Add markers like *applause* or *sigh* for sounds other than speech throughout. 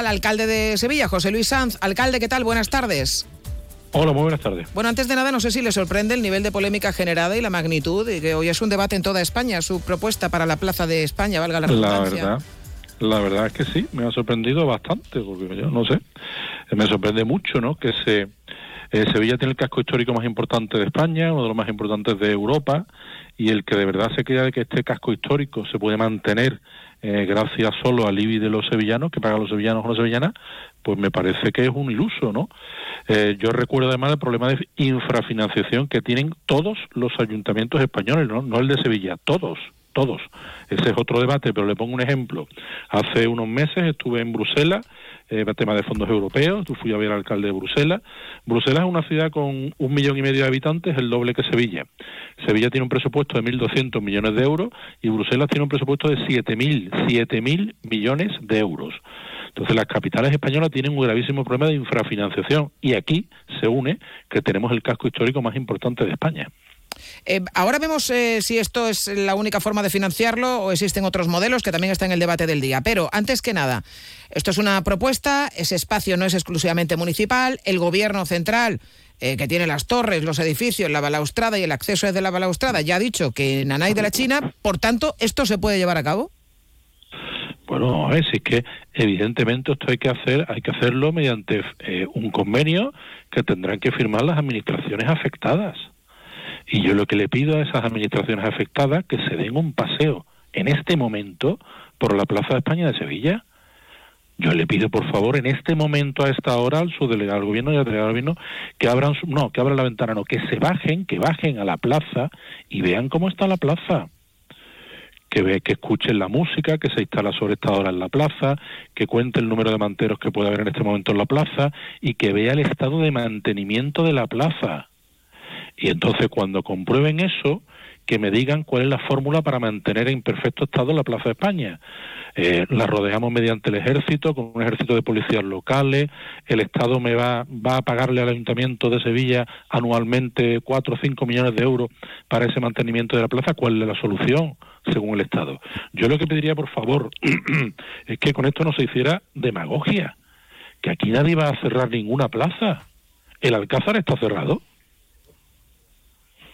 al alcalde de Sevilla, José Luis Sanz. Alcalde, ¿qué tal? Buenas tardes. Hola, muy buenas tardes. Bueno, antes de nada, no sé si le sorprende el nivel de polémica generada y la magnitud, y que hoy es un debate en toda España, su propuesta para la Plaza de España, valga la redundancia. La verdad, la verdad es que sí, me ha sorprendido bastante, porque yo no sé, me sorprende mucho, ¿no? Que se eh, Sevilla tiene el casco histórico más importante de España, uno de los más importantes de Europa, y el que de verdad se crea de que este casco histórico se puede mantener eh, gracias solo al IBI de los sevillanos, que pagan los sevillanos o las sevillanas, pues me parece que es un iluso, ¿no? Eh, yo recuerdo además el problema de infrafinanciación que tienen todos los ayuntamientos españoles, ¿no? No el de Sevilla, todos todos. Ese es otro debate, pero le pongo un ejemplo. Hace unos meses estuve en Bruselas eh, tema de fondos europeos, tú fui a ver al alcalde de Bruselas. Bruselas es una ciudad con un millón y medio de habitantes, el doble que Sevilla. Sevilla tiene un presupuesto de 1.200 millones de euros y Bruselas tiene un presupuesto de 7.000, 7.000 millones de euros. Entonces las capitales españolas tienen un gravísimo problema de infrafinanciación y aquí se une que tenemos el casco histórico más importante de España. Eh, ahora vemos eh, si esto es la única forma de financiarlo o existen otros modelos que también están en el debate del día. Pero antes que nada, esto es una propuesta, ese espacio no es exclusivamente municipal, el gobierno central eh, que tiene las torres, los edificios, la balaustrada y el acceso desde la balaustrada, ya ha dicho que Nanay de la China, por tanto, ¿esto se puede llevar a cabo? Bueno, a ver, si es que evidentemente esto hay que hacer, hay que hacerlo mediante un convenio que tendrán que firmar las administraciones afectadas. Y yo lo que le pido a esas administraciones afectadas que se den un paseo en este momento por la Plaza de España de Sevilla. Yo le pido, por favor, en este momento, a esta hora, al subdelegado del gobierno y al delegado del gobierno, que abran, no, que abran la ventana, no, que se bajen, que bajen a la plaza y vean cómo está la plaza. Que, ve, que escuchen la música que se instala sobre esta hora en la plaza, que cuente el número de manteros que puede haber en este momento en la plaza y que vea el estado de mantenimiento de la plaza. Y entonces cuando comprueben eso, que me digan cuál es la fórmula para mantener en perfecto estado la Plaza de España. Eh, la rodeamos mediante el ejército, con un ejército de policías locales, el Estado me va, va a pagarle al Ayuntamiento de Sevilla anualmente 4 o 5 millones de euros para ese mantenimiento de la plaza, ¿cuál es la solución? según el Estado. Yo lo que pediría, por favor, *clears throat* es que con esto no se hiciera demagogia, que aquí nadie va a cerrar ninguna plaza. El Alcázar está cerrado.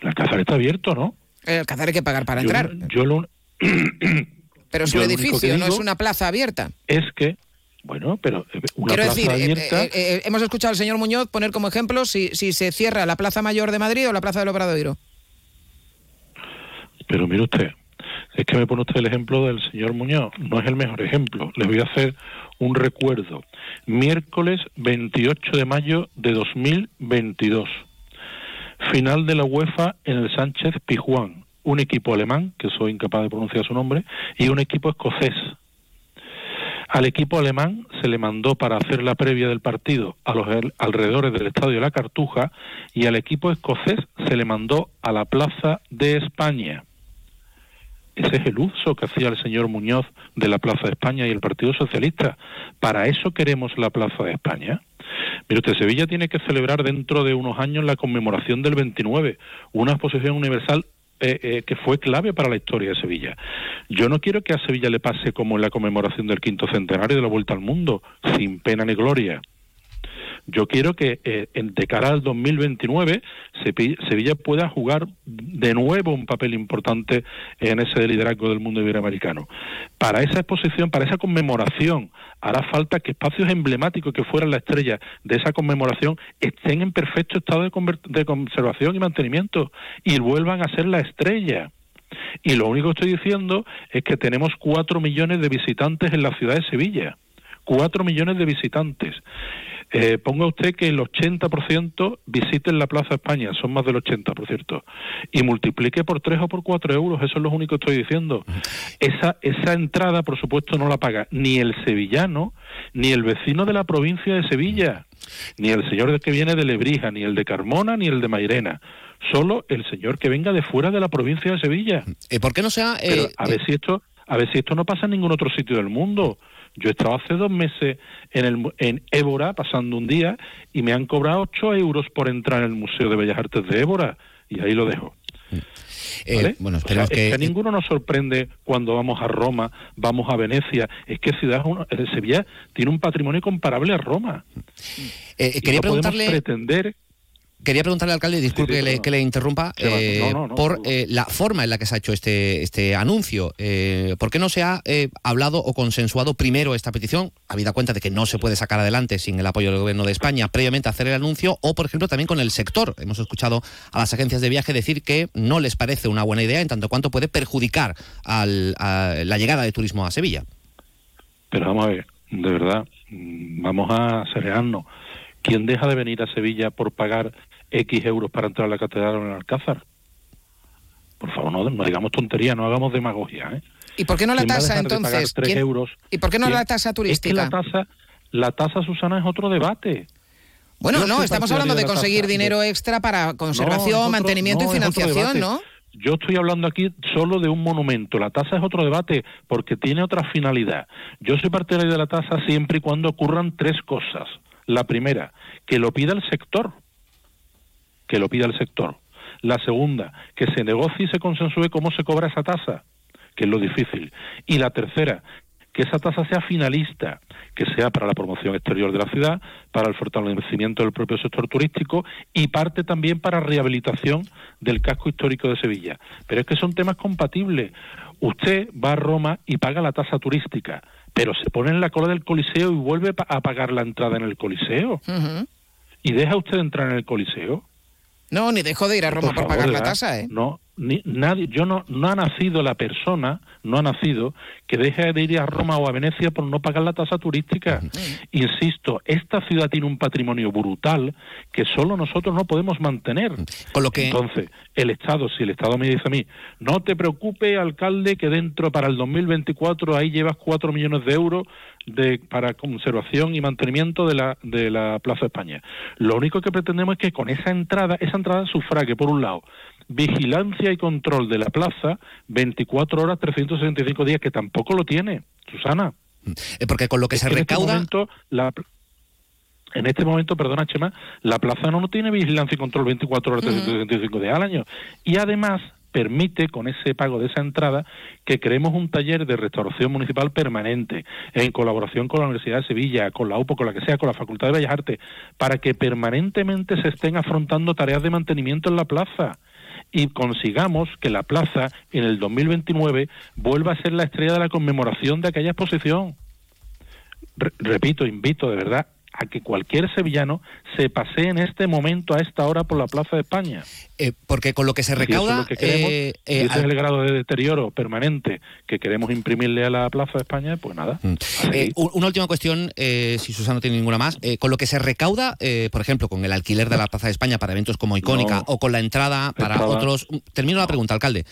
El Alcázar está abierto, ¿no? El Alcázar hay que pagar para entrar. Yo lo... *clears throat* pero es un edificio, no es una plaza abierta. Es que, bueno, pero eh, una plaza decir, eh, abierta... Eh, hemos escuchado al señor Muñoz poner como ejemplo si, si se cierra la Plaza Mayor de Madrid o la Plaza del Obradoiro. Pero mire usted, es que me pone usted el ejemplo del señor Muñoz. No es el mejor ejemplo. Les voy a hacer un recuerdo. Miércoles 28 de mayo de 2022 Final de la UEFA en el Sánchez Pijuán, un equipo alemán, que soy incapaz de pronunciar su nombre, y un equipo escocés. Al equipo alemán se le mandó para hacer la previa del partido a los alrededores del Estadio La Cartuja y al equipo escocés se le mandó a la Plaza de España. Ese es el uso que hacía el señor Muñoz de la Plaza de España y el Partido Socialista. ¿Para eso queremos la Plaza de España? Mire usted, Sevilla tiene que celebrar dentro de unos años la conmemoración del 29, una exposición universal eh, eh, que fue clave para la historia de Sevilla. Yo no quiero que a Sevilla le pase como en la conmemoración del quinto centenario de la Vuelta al Mundo, sin pena ni gloria. Yo quiero que eh, de cara al 2029 Sevilla pueda jugar de nuevo un papel importante en ese liderazgo del mundo iberoamericano. Para esa exposición, para esa conmemoración, hará falta que espacios emblemáticos que fueran la estrella de esa conmemoración estén en perfecto estado de, conservación y mantenimiento y vuelvan a ser la estrella. Y lo único que estoy diciendo es que tenemos cuatro millones de visitantes en la ciudad de Sevilla. Cuatro millones de visitantes. Eh, ponga usted que el 80% visiten la Plaza España, son más del 80, por cierto, y multiplique por 3 o por 4 euros, eso es lo único que estoy diciendo. Esa, esa entrada, por supuesto, no la paga ni el sevillano, ni el vecino de la provincia de Sevilla, ni el señor que viene de Lebrija, ni el de Carmona, ni el de Mairena solo el señor que venga de fuera de la provincia de Sevilla. ¿Y por qué no sea? Eh, a ver si esto, a ver si esto no pasa en ningún otro sitio del mundo. Yo he estado hace dos meses en, el, en Évora pasando un día y me han cobrado 8 euros por entrar en el Museo de Bellas Artes de Évora y ahí lo dejo. Eh, bueno, es que... a ninguno nos sorprende cuando vamos a Roma, vamos a Venecia. Es que ciudad eh, Sevilla tiene un patrimonio comparable a Roma. Eh, quería preguntarle... pretender Quería preguntarle al alcalde, disculpe que, le, interrumpa, eh, por eh, la forma en la que se ha hecho este, este anuncio. Eh, ¿Por qué no se ha hablado o consensuado primero esta petición, habida cuenta de que no se puede sacar adelante sin el apoyo del Gobierno de España, previamente a hacer el anuncio, o por ejemplo también con el sector? Hemos escuchado a las agencias de viaje decir que no les parece una buena idea en tanto cuanto puede perjudicar a la llegada de turismo a Sevilla. Pero vamos a ver, de verdad, mm, vamos a serearnos ¿Quién deja de venir a Sevilla por pagar X euros para entrar a la catedral en Alcázar? Por favor, no, digamos tontería, no hagamos demagogia. ¿eh? ¿Y por qué no la tasa entonces? euros, ¿Y por qué no la tasa turística? Es que la tasa, la tasa, Susana, es otro debate. Bueno, no, estamos hablando de, conseguir dinero extra para conservación, mantenimiento y financiación, ¿no? Yo estoy hablando aquí solo de un monumento. La tasa es otro debate porque tiene otra finalidad. Yo soy partidario de la tasa siempre y cuando ocurran tres cosas. La primera, que lo pida el sector, que lo pida el sector. La segunda, que se negocie y se consensúe cómo se cobra esa tasa, que es lo difícil. Y la tercera, que esa tasa sea finalista, que sea para la promoción exterior de la ciudad, para el fortalecimiento del propio sector turístico y parte también para rehabilitación del casco histórico de Sevilla. Pero es que son temas compatibles. Usted va a Roma y paga la tasa turística pero se pone en la cola del Coliseo y vuelve a pagar la entrada en el Coliseo. ¿Y deja usted entrar en el Coliseo? No, ni dejó de ir a Roma por, pagar la tasa, ¿eh? No, ni, nadie, yo no, no ha nacido la persona, no ha nacido que deje de ir a Roma o a Venecia por no pagar la tasa turística. Insisto, esta ciudad tiene un patrimonio brutal que solo nosotros no podemos mantener. Con lo que... Entonces, el Estado, si el Estado me dice a mí, no te preocupe, alcalde, que dentro para el 2024 ahí llevas cuatro millones de euros de, para conservación y mantenimiento de la, de la Plaza España. Lo único que pretendemos es que con esa entrada, esa entrada sufrague, por un lado, vigilancia y control de la plaza 24 horas, 365 días, que tampoco lo tiene, Susana. Eh, porque con lo que se este recauda... En este momento, perdona Chema, la plaza no, tiene vigilancia y control 24 horas, 365 días al año. Y además permite, con ese pago de esa entrada, que creemos un taller de restauración municipal permanente, en colaboración con la Universidad de Sevilla, con la UPO, con la que sea, con la Facultad de Bellas Artes, para que permanentemente se estén afrontando tareas de mantenimiento en la plaza y consigamos que la plaza en el 2029 vuelva a ser la estrella de la conmemoración de aquella exposición. repito, invito de verdad a que cualquier sevillano se pase en este momento, a esta hora, por la Plaza de España. Eh, porque con lo que se recauda... Eh, eh, ese es el grado de deterioro permanente que queremos imprimirle a la Plaza de España, pues nada. Mm. una última cuestión, si Susana no tiene ninguna más. con lo que se recauda, por ejemplo, con el alquiler de la Plaza de España para eventos como Icónica o con la entrada para otros... Termino la pregunta, alcalde.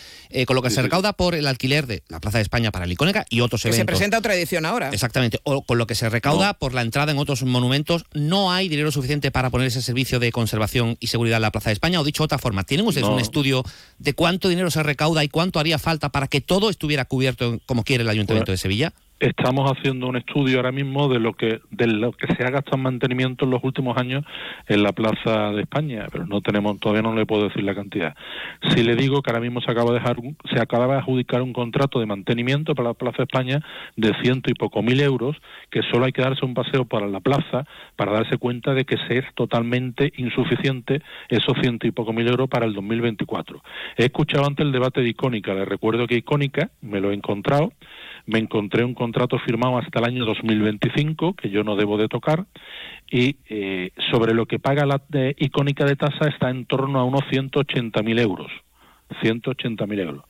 con lo que se recauda por el alquiler de la Plaza de España para la Icónica y otros eventos... se presenta otra edición ahora. Exactamente. O con lo que se recauda por la entrada en otros monumentos, no hay dinero suficiente para poner ese servicio de conservación y seguridad en la Plaza de España, o dicho de otra forma, ¿tienen ustedes un estudio de cuánto dinero se recauda y cuánto haría falta para que todo estuviera cubierto como quiere el Ayuntamiento de Sevilla? Estamos haciendo un estudio ahora mismo de lo que de lo que se ha gastado en mantenimiento en los últimos años en la Plaza de España, pero no tenemos todavía no le puedo decir la cantidad. Si le digo que ahora mismo se acaba de dejar se acaba de adjudicar un contrato de mantenimiento para la Plaza de España de ciento y poco mil euros, que solo hay que darse un paseo para la plaza para darse cuenta de que es totalmente insuficiente esos ciento y poco mil euros para el 2024. He escuchado antes el debate de Icónica, le recuerdo que Icónica me lo he encontrado me encontré un contrato firmado hasta el año 2025 que yo no debo de tocar y eh, sobre lo que paga la icónica de tasa está en torno a unos 180.000 euros. 180.000 euros.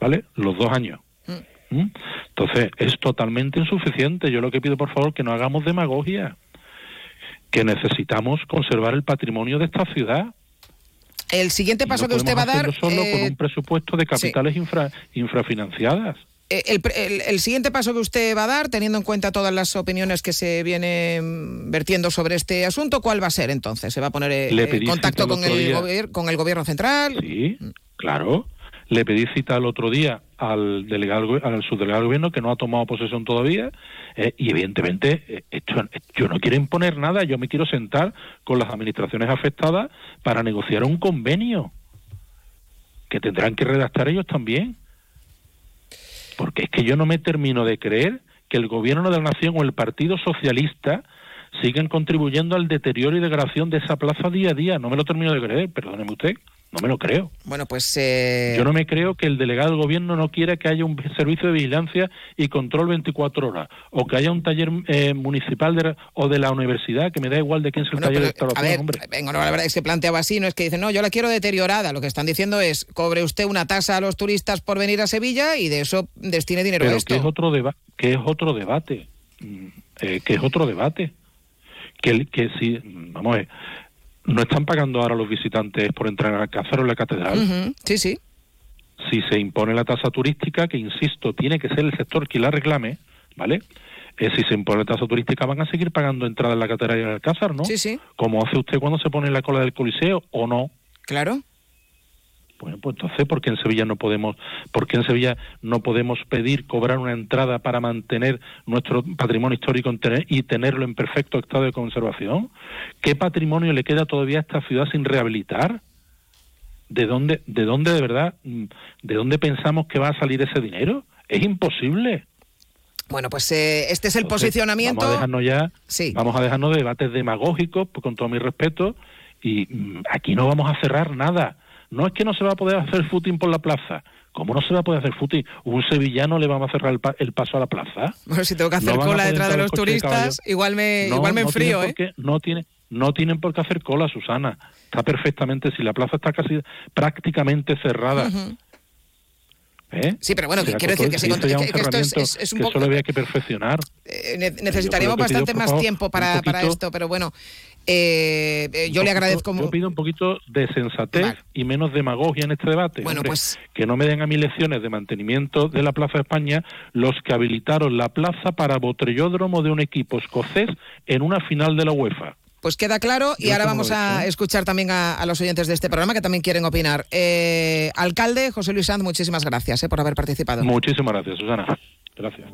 ¿Vale? Los dos años. Mm. ¿Mm? Entonces, es totalmente insuficiente. Yo lo que pido, por favor, que no hagamos demagogia, que necesitamos conservar el patrimonio de esta ciudad. El siguiente paso que usted va a dar... Solo con un presupuesto de capitales infra, infrafinanciadas. Eh, el, siguiente paso que usted va a dar, teniendo en cuenta todas las opiniones que se vienen vertiendo sobre este asunto, ¿cuál va a ser entonces? ¿Se va a poner eh, en contacto con el, con el gobierno central? Sí, claro. Le pedí cita el otro día al delegado al subdelegado del gobierno que no ha tomado posesión todavía eh, y evidentemente yo no quiero imponer nada, yo me quiero sentar con las administraciones afectadas para negociar un convenio que tendrán que redactar ellos también. Porque es que yo no me termino de creer que el gobierno de la nación o el Partido Socialista sigan contribuyendo al deterioro y degradación de esa plaza día a día. No me lo termino de creer, perdóneme usted. No me lo creo. Bueno, pues... Eh... Yo no me creo que el delegado del gobierno no quiera que haya un servicio de vigilancia y control 24 horas, o que haya un taller eh, municipal de, o de la universidad, que me da igual de quién es el taller de instalación, a ver, hombre. Venga, no, la verdad es que planteaba así, no es que dicen, no, yo la quiero deteriorada. Lo que están diciendo es, cobre usted una tasa a los turistas por venir a Sevilla y de eso destine dinero Pero a esto. Que es otro, deba que es otro debate. Mm, eh, que es otro debate. Que, que si, vamos a ver, no están pagando ahora los visitantes por entrar al Alcázar o en la catedral. Sí, sí. Si se impone la tasa turística, que insisto, tiene que ser el sector quien la reclame, ¿vale? Eh, si se impone la tasa turística van a seguir pagando entrada en la catedral y en el Alcázar, ¿no? Sí, sí. Como hace usted cuando se pone en la cola del Coliseo, ¿o no? Claro. Bueno, pues entonces, ¿por qué en Sevilla no podemos, por qué en Sevilla no podemos pedir cobrar una entrada para mantener nuestro patrimonio histórico y tenerlo en perfecto estado de conservación? ¿Qué patrimonio le queda todavía a esta ciudad sin rehabilitar? ¿De dónde, de dónde de verdad, de dónde pensamos que va a salir ese dinero? Es imposible. Bueno, pues eh, este es el posicionamiento. Vamos a dejarnos ya, sí. vamos a dejarnos de debates demagógicos, pues, con todo mi respeto, y mm, aquí no vamos a cerrar nada no es que no se va a poder hacer footing por la plaza. ¿Cómo no se va a poder hacer footing? ¿Un sevillano le vamos a cerrar el, paso a la plaza? Bueno, si tengo que hacer cola detrás de los turistas, igual me, igual me enfrío, ¿eh? no, tiene, no tienen por qué hacer cola, Susana. Está perfectamente, si la plaza está casi prácticamente cerrada. ¿Eh? Sí, pero bueno, quiero decir que, si que, esto es, un poco... Que solo había que perfeccionar. Eh, necesitaríamos bastante más tiempo para, para, esto, pero bueno, eh, eh, yo le agradezco. Yo pido un poquito de sensatez y menos demagogia en este debate. Bueno, pues que no me den a mí lecciones de mantenimiento de la Plaza España los que habilitaron la plaza para botrellódromo de un equipo escocés en una final de la UEFA. Pues queda claro y ahora vamos a escuchar también a, los oyentes de este programa que también quieren opinar. Eh, alcalde José Luis Sanz, muchísimas gracias por haber participado. Muchísimas gracias, Susana. Gracias.